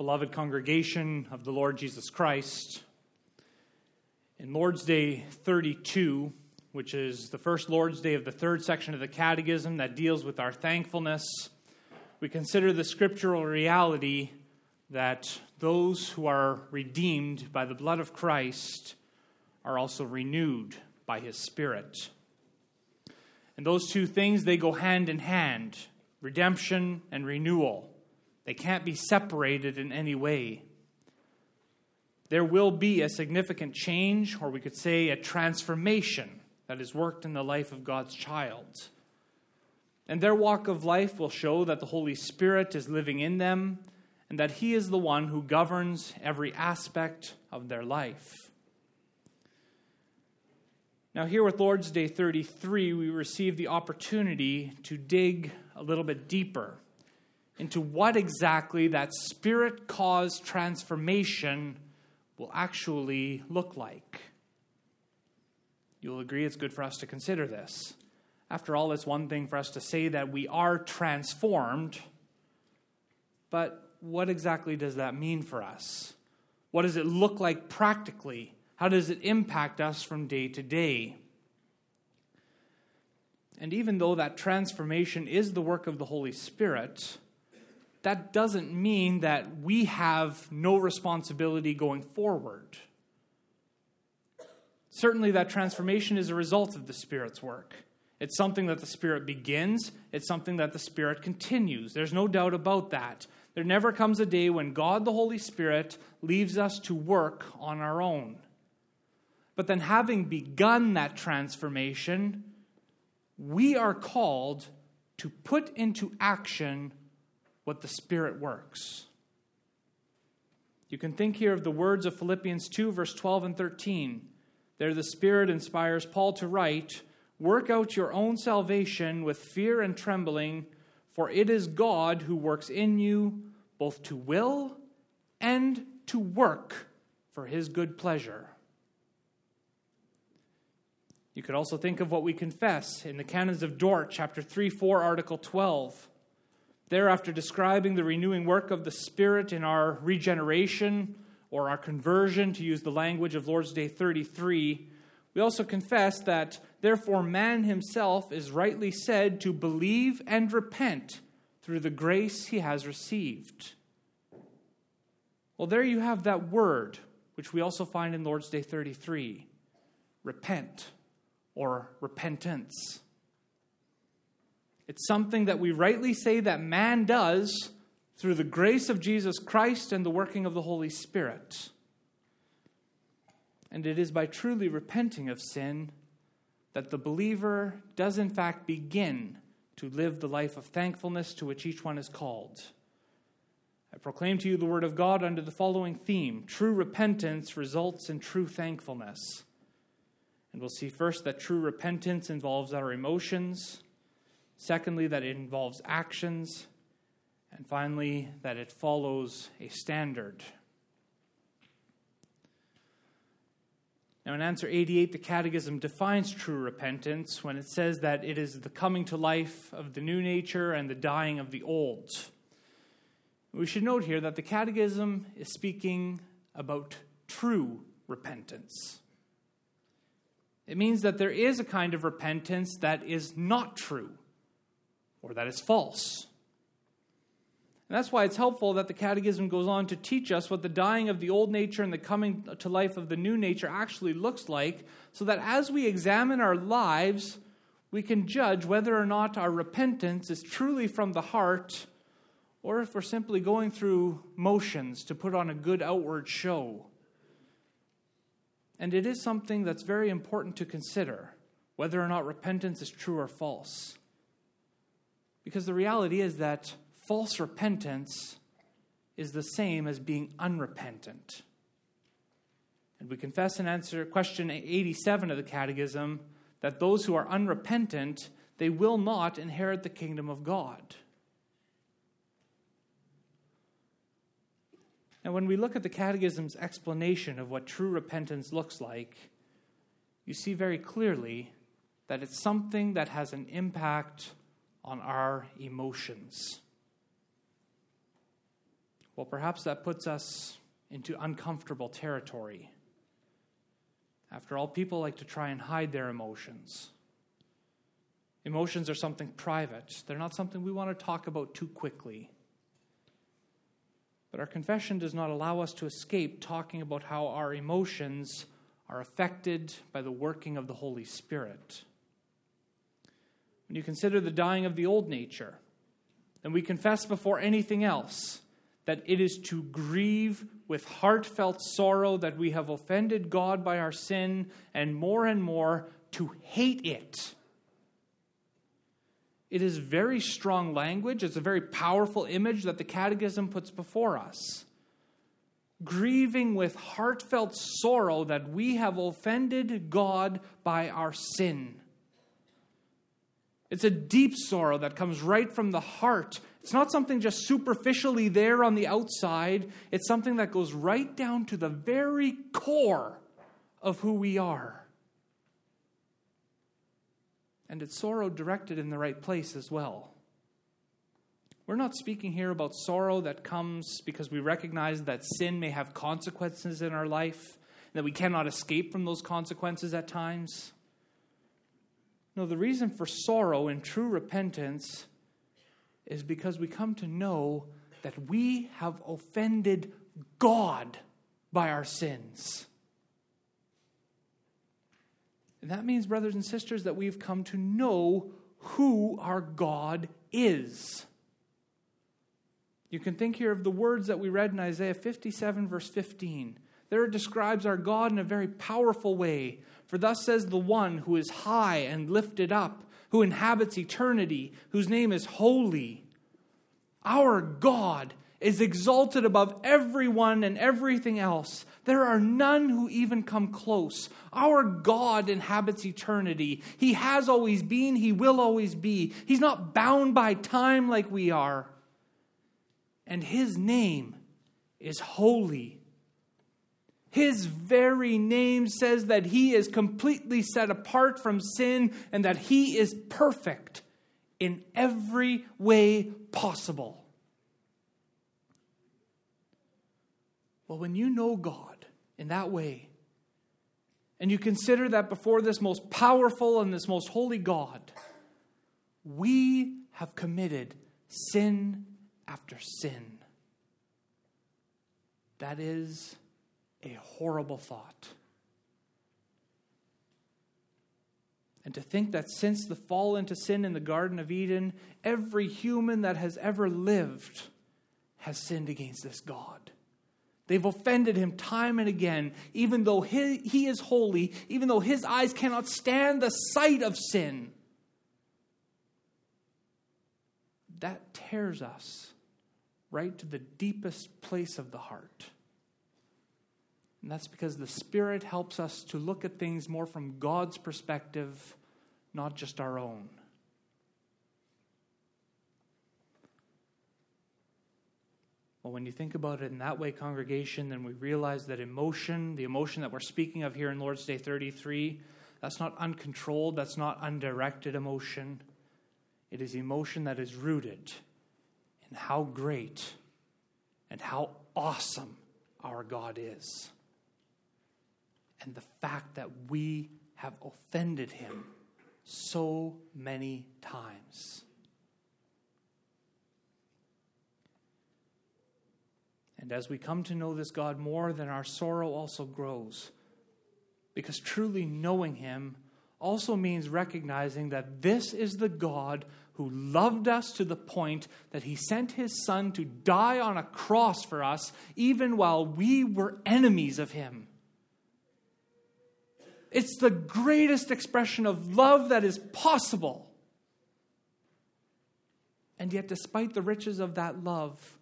beloved congregation of the Lord Jesus Christ, in Lord's Day 32, which is the first Lord's Day of the third section of the Catechism that deals with our thankfulness, we consider the scriptural reality that those who are redeemed by the blood of Christ are also renewed by his Spirit. And those two things, they go hand in hand redemption and renewal. They can't be separated in any way. There will be a significant change, or we could say a transformation, that is worked in the life of God's child. And their walk of life will show that the Holy Spirit is living in them and that He is the one who governs every aspect of their life. Now, here with Lord's Day 33, we receive the opportunity to dig a little bit deeper into what exactly that spirit caused transformation will actually look like. You'll agree it's good for us to consider this. After all, it's one thing for us to say that we are transformed, but what exactly does that mean for us? What does it look like practically? How does it impact us from day to day? And even though that transformation is the work of the Holy Spirit, that doesn't mean that we have no responsibility going forward. Certainly, that transformation is a result of the Spirit's work. It's something that the Spirit begins, it's something that the Spirit continues. There's no doubt about that. There never comes a day when God the Holy Spirit leaves us to work on our own. But then, having begun that transformation, we are called to put into action what the Spirit works. You can think here of the words of Philippians 2, verse 12 and 13. There, the Spirit inspires Paul to write, Work out your own salvation with fear and trembling, for it is God who works in you both to will and to work for his good pleasure. You could also think of what we confess in the Canons of Dort, chapter 3, 4, article 12. Thereafter, describing the renewing work of the Spirit in our regeneration or our conversion, to use the language of Lord's Day 33, we also confess that, therefore, man himself is rightly said to believe and repent through the grace he has received. Well, there you have that word, which we also find in Lord's Day 33 repent or repentance. It's something that we rightly say that man does through the grace of Jesus Christ and the working of the Holy Spirit. And it is by truly repenting of sin that the believer does, in fact, begin to live the life of thankfulness to which each one is called. I proclaim to you the word of God under the following theme True repentance results in true thankfulness. And we'll see first that true repentance involves our emotions. Secondly, that it involves actions. And finally, that it follows a standard. Now, in answer 88, the Catechism defines true repentance when it says that it is the coming to life of the new nature and the dying of the old. We should note here that the Catechism is speaking about true repentance. It means that there is a kind of repentance that is not true or that is false. And that's why it's helpful that the Catechism goes on to teach us what the dying of the old nature and the coming to life of the new nature actually looks like, so that as we examine our lives, we can judge whether or not our repentance is truly from the heart or if we're simply going through motions to put on a good outward show. And it is something that's very important to consider whether or not repentance is true or false. Because the reality is that false repentance is the same as being unrepentant. And we confess and answer question 87 of the Catechism that those who are unrepentant, they will not inherit the kingdom of God. Now, when we look at the Catechism's explanation of what true repentance looks like, you see very clearly that it's something that has an impact on our emotions. Well, perhaps that puts us into uncomfortable territory. After all, people like to try and hide their emotions. Emotions are something private, they're not something we want to talk about too quickly. But our confession does not allow us to escape talking about how our emotions are affected by the working of the Holy Spirit. When you consider the dying of the old nature, then we confess before anything else that it is to grieve with heartfelt sorrow that we have offended God by our sin, and more and more to hate it. It is very strong language. It's a very powerful image that the Catechism puts before us. Grieving with heartfelt sorrow that we have offended God by our sin. It's a deep sorrow that comes right from the heart it's not something just superficially there on the outside, it's something that goes right down to the very core of who we are. And it's sorrow directed in the right place as well. We're not speaking here about sorrow that comes because we recognize that sin may have consequences in our life, that we cannot escape from those consequences at times. No, the reason for sorrow in true repentance is because we come to know that we have offended God by our sins. And that means, brothers and sisters, that we've come to know who our God is. You can think here of the words that we read in Isaiah 57, verse 15. There it describes our God in a very powerful way. For thus says the one who is high and lifted up who inhabits eternity, whose name is holy. Our God is exalted above everyone and everything else. There are none who even come close. Our God inhabits eternity. He has always been, He will always be. He's not bound by time like we are. And His name is holy. His very name says that he is completely set apart from sin and that he is perfect in every way possible. Well, when you know God in that way, and you consider that before this most powerful and this most holy God, we have committed sin after sin. That is a horrible thought. And to think that since the fall into sin in the Garden of Eden, every human that has ever lived has sinned against this God. They've offended him time and again, even though he, he is holy, even though his eyes cannot stand the sight of sin. That tears us right to the deepest place of the heart. And that's because the Spirit helps us to look at things more from God's perspective, not just our own. Well, when you think about it in that way, congregation, then we realize that emotion, the emotion that we're speaking of here in Lord's Day 33, that's not uncontrolled, that's not undirected emotion. It is emotion that is rooted in how great and how awesome our God is and the fact that we have offended him so many times. And as we come to know this God more, then our sorrow also grows. Because truly knowing him also means recognizing that this is the God who loved us to the point that he sent his son to die on a cross for us, even while we were enemies of him. It's the greatest expression of love that is possible. And yet, despite the riches of that love,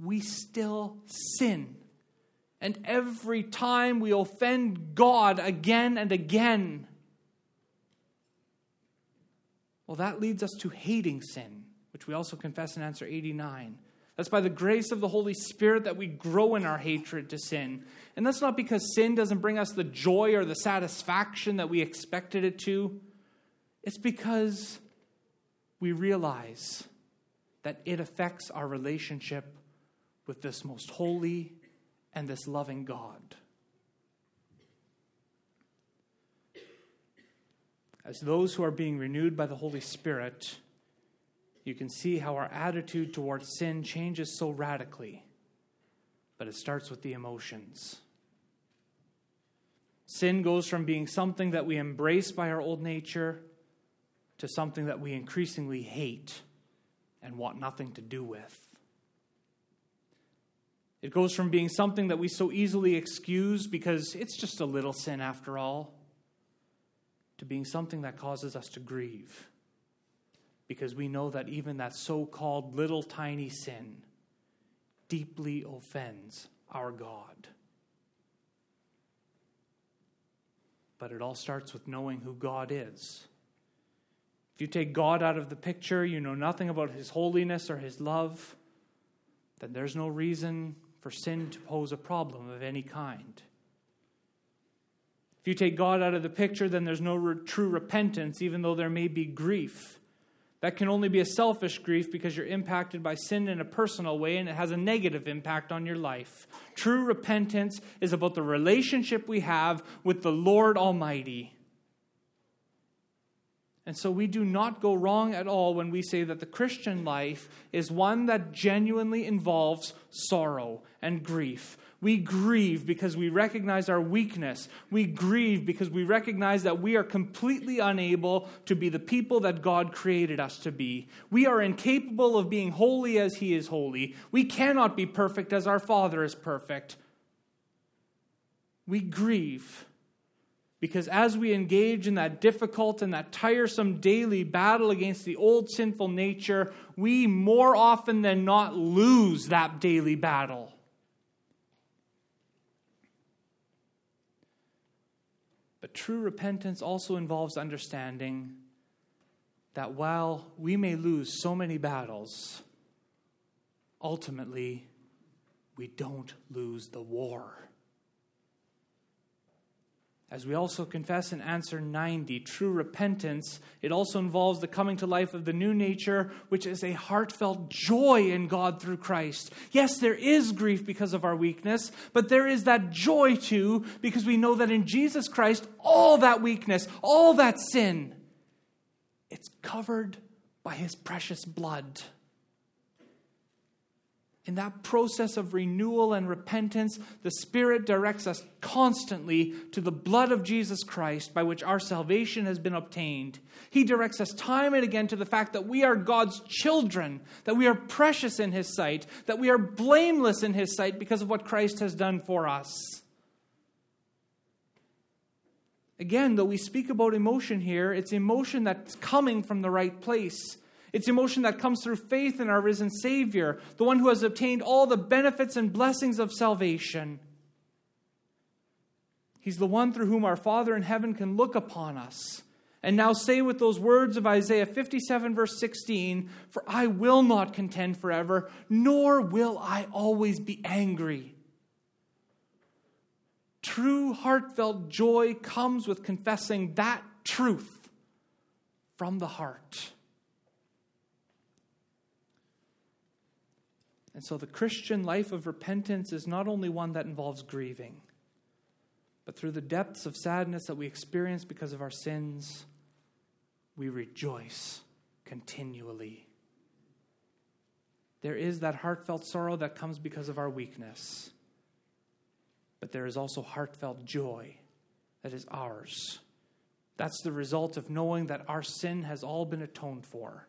we still sin. And every time we offend God again and again, well, that leads us to hating sin, which we also confess in answer 89. That's by the grace of the Holy Spirit that we grow in our hatred to sin. And that's not because sin doesn't bring us the joy or the satisfaction that we expected it to. It's because we realize that it affects our relationship with this most holy and this loving God. As those who are being renewed by the Holy Spirit, you can see how our attitude towards sin changes so radically. But it starts with the emotions. Sin goes from being something that we embrace by our old nature to something that we increasingly hate and want nothing to do with. It goes from being something that we so easily excuse because it's just a little sin after all, to being something that causes us to grieve because we know that even that so called little tiny sin deeply offends our God. But it all starts with knowing who God is. If you take God out of the picture, you know nothing about his holiness or his love, then there's no reason for sin to pose a problem of any kind. If you take God out of the picture, then there's no re- true repentance, even though there may be grief. That can only be a selfish grief because you're impacted by sin in a personal way and it has a negative impact on your life. True repentance is about the relationship we have with the Lord Almighty. And so we do not go wrong at all when we say that the Christian life is one that genuinely involves sorrow and grief. We grieve because we recognize our weakness. We grieve because we recognize that we are completely unable to be the people that God created us to be. We are incapable of being holy as He is holy. We cannot be perfect as our Father is perfect. We grieve because as we engage in that difficult and that tiresome daily battle against the old sinful nature, we more often than not lose that daily battle. But true repentance also involves understanding that while we may lose so many battles, ultimately we don't lose the war. As we also confess in answer 90, true repentance, it also involves the coming to life of the new nature, which is a heartfelt joy in God through Christ. Yes, there is grief because of our weakness, but there is that joy too because we know that in Jesus Christ, all that weakness, all that sin, it's covered by his precious blood in that process of renewal and repentance, the Spirit directs us constantly to the blood of Jesus Christ by which our salvation has been obtained. He directs us time and again to the fact that we are God's children, that we are precious in His sight, that we are blameless in His sight because of what Christ has done for us. Again, though we speak about emotion here, it's emotion that's coming from the right place. It's emotion that comes through faith in our risen Savior, the one who has obtained all the benefits and blessings of salvation. He's the one through whom our Father in heaven can look upon us and now say with those words of Isaiah 57, verse 16 For I will not contend forever, nor will I always be angry. True heartfelt joy comes with confessing that truth from the heart. And so the Christian life of repentance is not only one that involves grieving, but through the depths of sadness that we experience because of our sins, we rejoice continually. There is that heartfelt sorrow that comes because of our weakness, but there is also heartfelt joy that is ours. That's the result of knowing that our sin has all been atoned for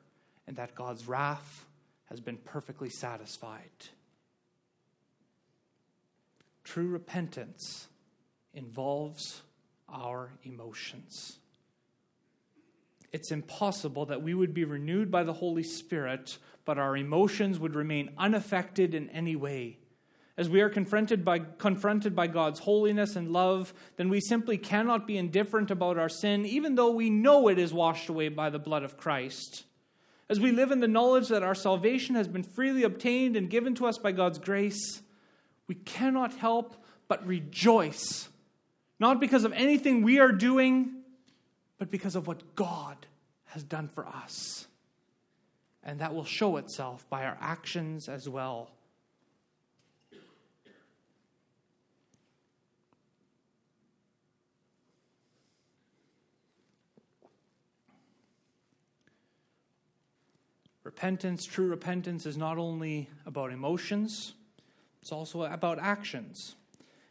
and that God's wrath has been perfectly satisfied. True repentance involves our emotions. It's impossible that we would be renewed by the Holy Spirit, but our emotions would remain unaffected in any way. As we are confronted by, confronted by God's holiness and love, then we simply cannot be indifferent about our sin, even though we know it is washed away by the blood of Christ. As we live in the knowledge that our salvation has been freely obtained and given to us by God's grace, we cannot help but rejoice, not because of anything we are doing, but because of what God has done for us. And that will show itself by our actions as well. Repentance, true repentance, is not only about emotions, it's also about actions.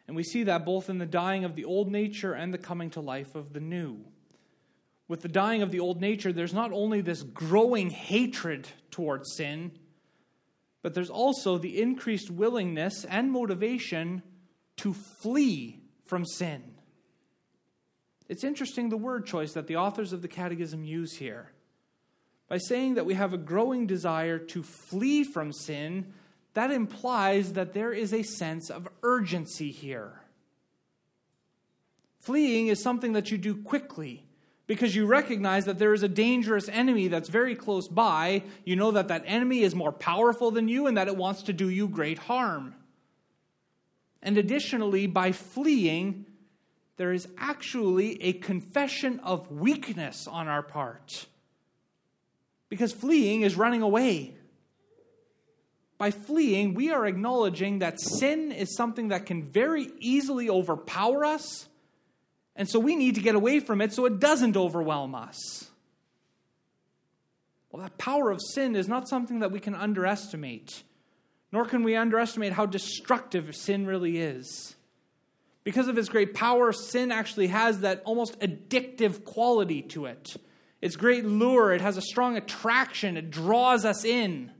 And we see that both in the dying of the old nature and the coming to life of the new. With the dying of the old nature, there's not only this growing hatred towards sin, but there's also the increased willingness and motivation to flee from sin. It's interesting the word choice that the authors of the Catechism use here. By saying that we have a growing desire to flee from sin, that implies that there is a sense of urgency here. Fleeing is something that you do quickly because you recognize that there is a dangerous enemy that's very close by. You know that that enemy is more powerful than you and that it wants to do you great harm. And additionally, by fleeing, there is actually a confession of weakness on our part. Because fleeing is running away. By fleeing, we are acknowledging that sin is something that can very easily overpower us and so we need to get away from it so it doesn't overwhelm us. Well, that power of sin is not something that we can underestimate, nor can we underestimate how destructive sin really is. Because of its great power, sin actually has that almost addictive quality to it. Its great lure, it has a strong attraction, it draws us in.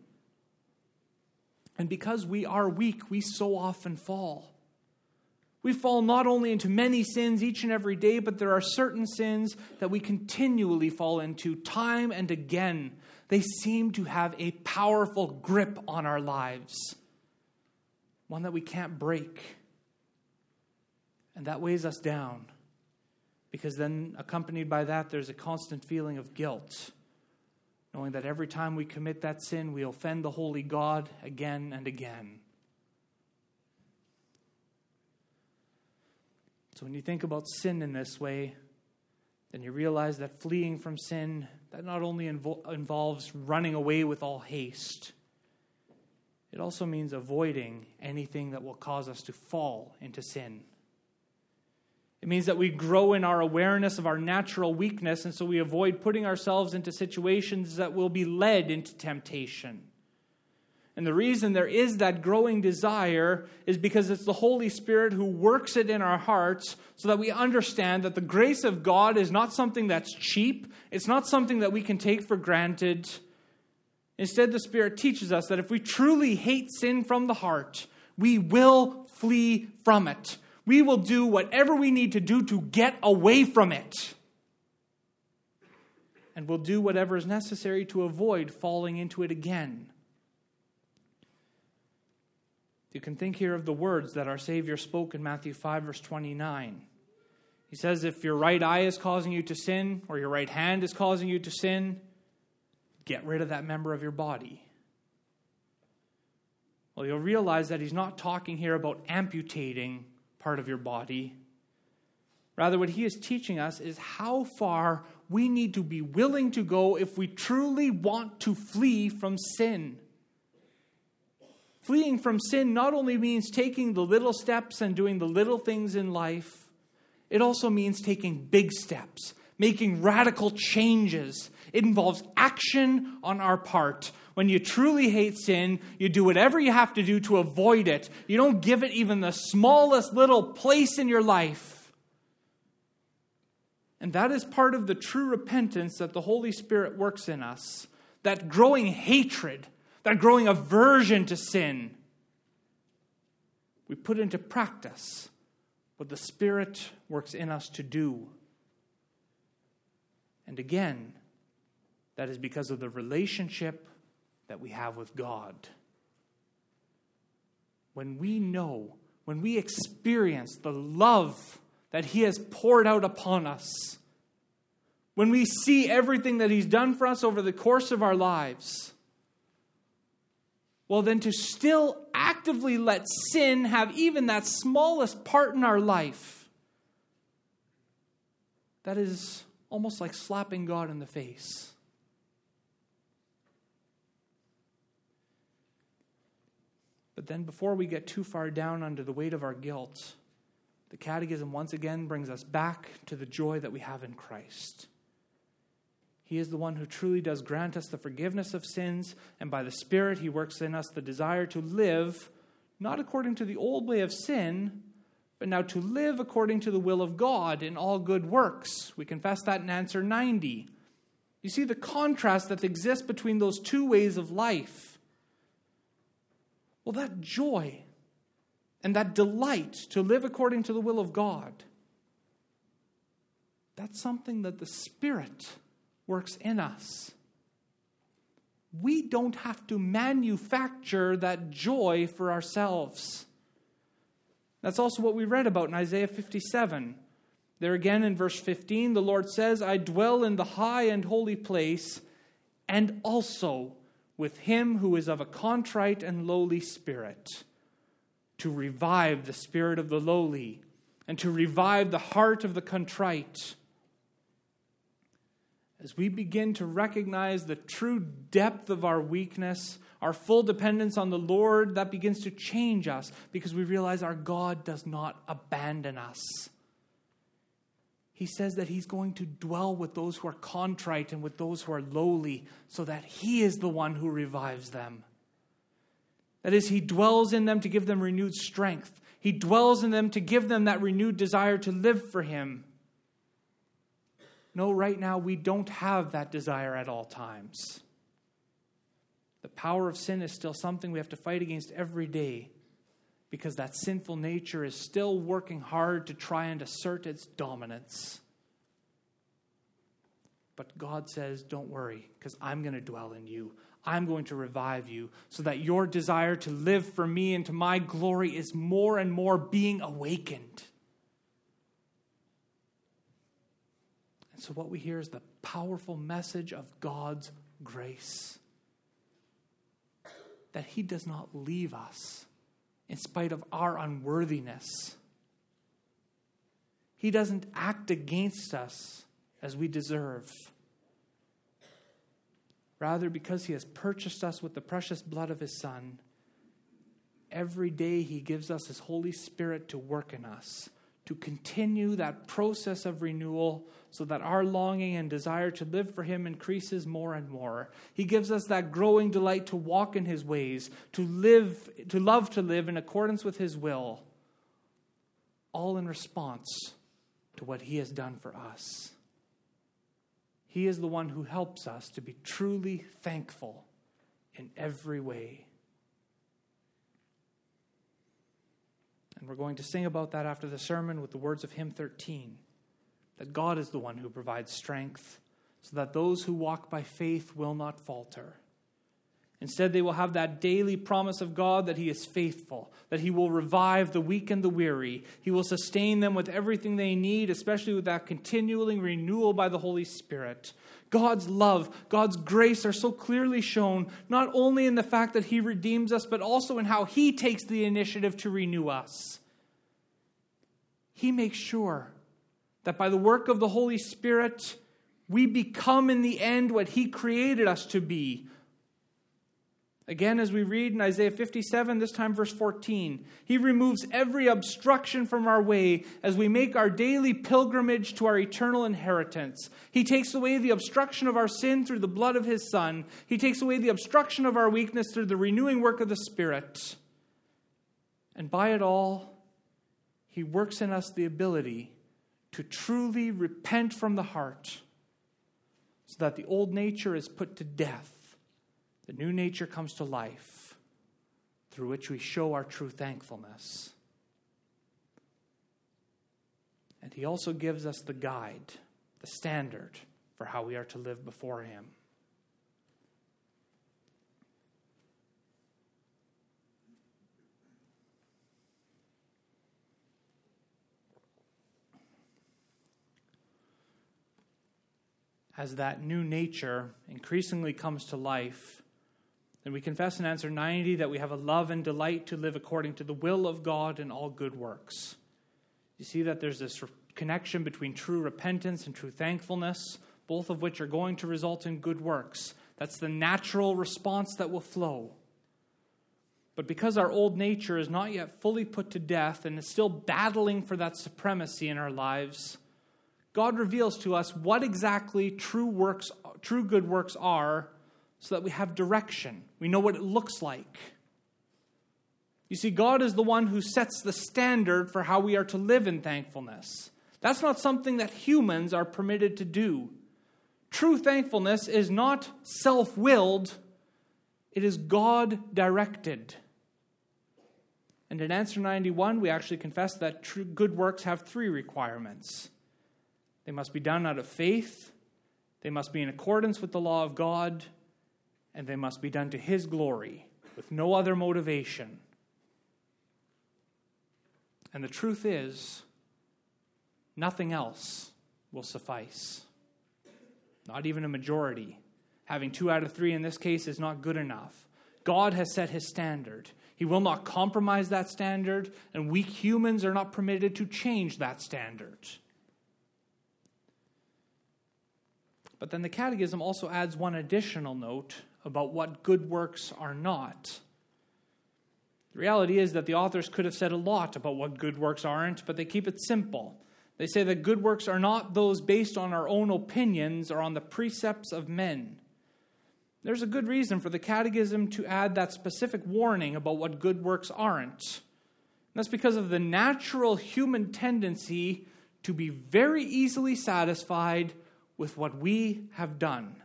And because we are weak, we so often fall. We fall not only into many sins each and every day, but there are certain sins that we continually fall into time and again. They seem to have a powerful grip on our lives, one that we can't break. And that weighs us down, because then, accompanied by that, there's a constant feeling of guilt, knowing that every time we commit that sin, we offend the holy God again and again. So when you think about sin in this way, then you realize that fleeing from sin that not only invo- involves running away with all haste, it also means avoiding anything that will cause us to fall into sin. It means that we grow in our awareness of our natural weakness, and so we avoid putting ourselves into situations that will be led into temptation. And the reason there is that growing desire is because it's the Holy Spirit who works it in our hearts so that we understand that the grace of God is not something that's cheap, it's not something that we can take for granted. Instead, the Spirit teaches us that if we truly hate sin from the heart, we will flee from it. We will do whatever we need to do to get away from it. And we'll do whatever is necessary to avoid falling into it again. You can think here of the words that our Savior spoke in Matthew 5, verse 29. He says, If your right eye is causing you to sin, or your right hand is causing you to sin, get rid of that member of your body. Well, you'll realize that he's not talking here about amputating part of your body. Rather, what he is teaching us is how far we need to be willing to go if we truly want to flee from sin. Fleeing from sin not only means taking the little steps and doing the little things in life, it also means taking big steps, making radical changes. It involves action on our part. When you truly hate sin, you do whatever you have to do to avoid it. You don't give it even the smallest little place in your life. And that is part of the true repentance that the Holy Spirit works in us. That growing hatred that growing aversion to sin. We put into practice what the Spirit works in us to do. And again, that is because of the relationship that we have with God. When we know, when we experience the love that He has poured out upon us, when we see everything that He's done for us over the course of our lives, well, then to still actively let sin have even that smallest part in our life, that is almost like slapping God in the face. But then, before we get too far down under the weight of our guilt, the Catechism once again brings us back to the joy that we have in Christ. He is the one who truly does grant us the forgiveness of sins, and by the Spirit, He works in us the desire to live, not according to the old way of sin, but now to live according to the will of God in all good works. We confess that in answer 90. You see the contrast that exists between those two ways of life. Well, that joy and that delight to live according to the will of God, that's something that the Spirit works in us. We don't have to manufacture that joy for ourselves. That's also what we read about in Isaiah 57. There again in verse 15, the Lord says, I dwell in the high and holy place, and also with him who is of a contrite and lowly spirit, to revive the spirit of the lowly, and to revive the heart of the contrite. As we begin to recognize the true depth of our weakness, our full dependence on the Lord, that begins to change us because we realize our God does not abandon us he says that he's going to dwell with those who are contrite and with those who are lowly, so that he is the one who revives them. That is, he dwells in them to give them renewed strength. He dwells in them to give them that renewed desire to live for him. No, right now we don't have that desire at all times. The power of sin is still something we have to fight against every day because that sinful nature is still working hard to try and assert its dominance. But God says, Don't worry, because I'm going to dwell in you. I'm going to revive you so that your desire to live for me and to my glory is more and more being awakened. And so, what we hear is the powerful message of God's grace that He does not leave us in spite of our unworthiness. He doesn't act against us as we deserve. Rather, because He has purchased us with the precious blood of His Son, every day He gives us His Holy Spirit to work in us, to continue that process of renewal so that our longing and desire to live for Him increases more and more. He gives us that growing delight to walk in His ways, to live, to love to live in accordance with His will, all in response to what He has done for us. He is the one who helps us to be truly thankful in every way. And we're going to sing about that after the sermon with the words of hymn 13 that God is the one who provides strength, so that those who walk by faith will not falter. Instead, they will have that daily promise of God that He is faithful, that He will revive the weak and the weary. He will sustain them with everything they need, especially with that continually renewal by the Holy Spirit. God's love, God's grace are so clearly shown, not only in the fact that He redeems us, but also in how He takes the initiative to renew us. He makes sure that by the work of the Holy Spirit, we become in the end what He created us to be. Again, as we read in Isaiah 57, this time verse 14, He removes every obstruction from our way as we make our daily pilgrimage to our eternal inheritance. He takes away the obstruction of our sin through the blood of His Son. He takes away the obstruction of our weakness through the renewing work of the Spirit. And by it all, He works in us the ability to truly repent from the heart so that the old nature is put to death, the new nature comes to life, through which we show our true thankfulness. And he also gives us the guide, the standard for how we are to live before him. as that new nature increasingly comes to life, then we confess in answer 90 that we have a love and delight to live according to the will of God in all good works. You see that there's this connection between true repentance and true thankfulness, both of which are going to result in good works. That's the natural response that will flow. But because our old nature is not yet fully put to death and is still battling for that supremacy in our lives, God reveals to us what exactly true works, true good works are, so that we have direction. We know what it looks like. You see, God is the one who sets the standard for how we are to live in thankfulness. That's not something that humans are permitted to do. True thankfulness is not self willed, it is God directed. And in answer 91, we actually confess that true good works have three requirements they must be done out of faith, they must be in accordance with the law of God, and they must be done to His glory with no other motivation. And the truth is, nothing else will suffice. Not even a majority. Having two out of three in this case is not good enough. God has set his standard. He will not compromise that standard, and weak humans are not permitted to change that standard. But then the Catechism also adds one additional note about what good works are not. The reality is that the authors could have said a lot about what good works aren't, but they keep it simple. They say that good works are not those based on our own opinions or on the precepts of men. There's a good reason for the Catechism to add that specific warning about what good works aren't. And that's because of the natural human tendency to be very easily satisfied with what we have done.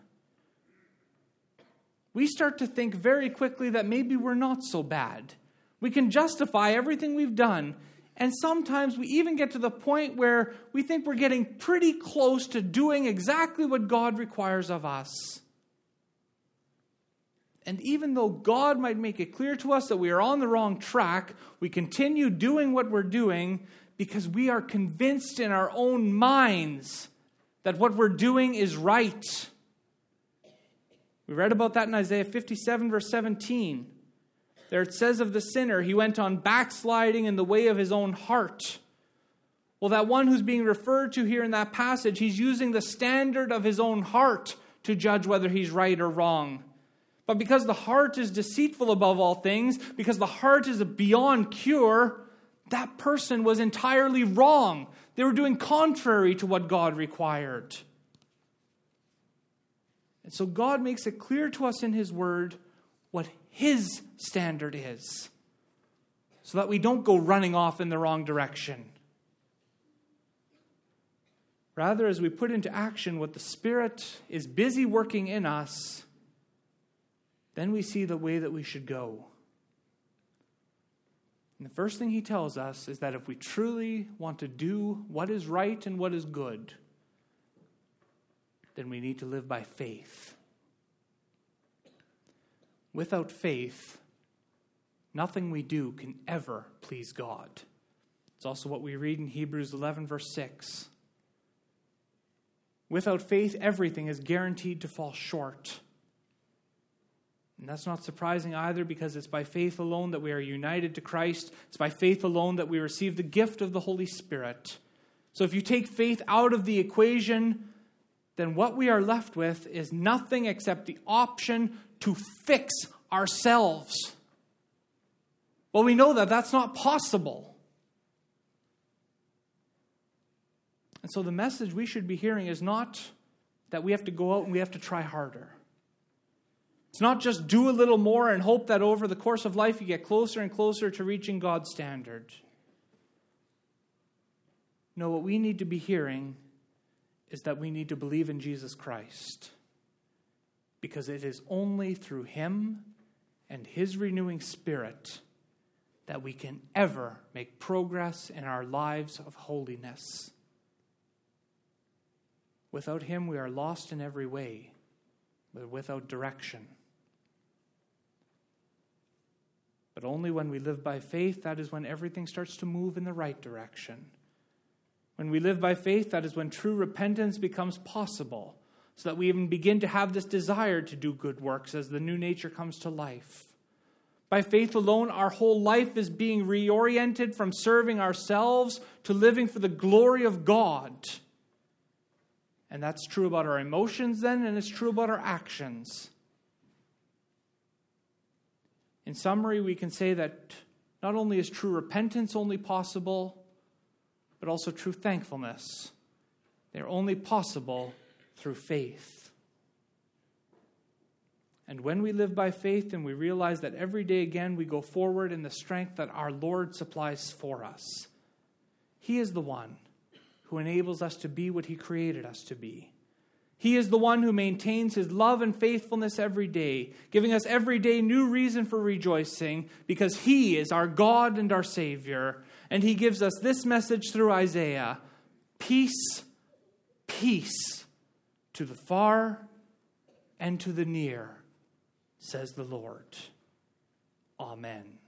We start to think very quickly that maybe we're not so bad. We can justify everything we've done and sometimes we even get to the point where we think we're getting pretty close to doing exactly what God requires of us. And even though God might make it clear to us that we are on the wrong track, we continue doing what we're doing because we are convinced in our own minds that what we're doing is right. We read about that in Isaiah 57, verse 17. There it says of the sinner, he went on backsliding in the way of his own heart. Well, that one who's being referred to here in that passage, he's using the standard of his own heart to judge whether he's right or wrong. But because the heart is deceitful above all things, because the heart is beyond cure, that person was entirely wrong. They were doing contrary to what God required. And so God makes it clear to us in His Word what His standard is, so that we don't go running off in the wrong direction. Rather, as we put into action what the Spirit is busy working in us, then we see the way that we should go. And the first thing he tells us is that if we truly want to do what is right and what is good, then we need to live by faith. Without faith, nothing we do can ever please God. It's also what we read in Hebrews 11, verse 6. Without faith, everything is guaranteed to fall short. And that's not surprising either because it's by faith alone that we are united to Christ. It's by faith alone that we receive the gift of the Holy Spirit. So if you take faith out of the equation, then what we are left with is nothing except the option to fix ourselves. Well, we know that that's not possible. And so the message we should be hearing is not that we have to go out and we have to try harder. It's not just do a little more and hope that over the course of life you get closer and closer to reaching God's standard. No, what we need to be hearing is that we need to believe in Jesus Christ. Because it is only through Him and His renewing Spirit that we can ever make progress in our lives of holiness. Without Him, we are lost in every way, but without direction. But only when we live by faith, that is when everything starts to move in the right direction. When we live by faith, that is when true repentance becomes possible, so that we even begin to have this desire to do good works as the new nature comes to life. By faith alone, our whole life is being reoriented from serving ourselves to living for the glory of God. And that's true about our emotions, then, and it's true about our actions. In summary, we can say that not only is true repentance only possible, but also true thankfulness. They're only possible through faith. And when we live by faith and we realize that every day again we go forward in the strength that our Lord supplies for us, He is the one who enables us to be what He created us to be. He is the one who maintains his love and faithfulness every day, giving us every day new reason for rejoicing because he is our God and our Savior. And he gives us this message through Isaiah peace, peace to the far and to the near, says the Lord. Amen.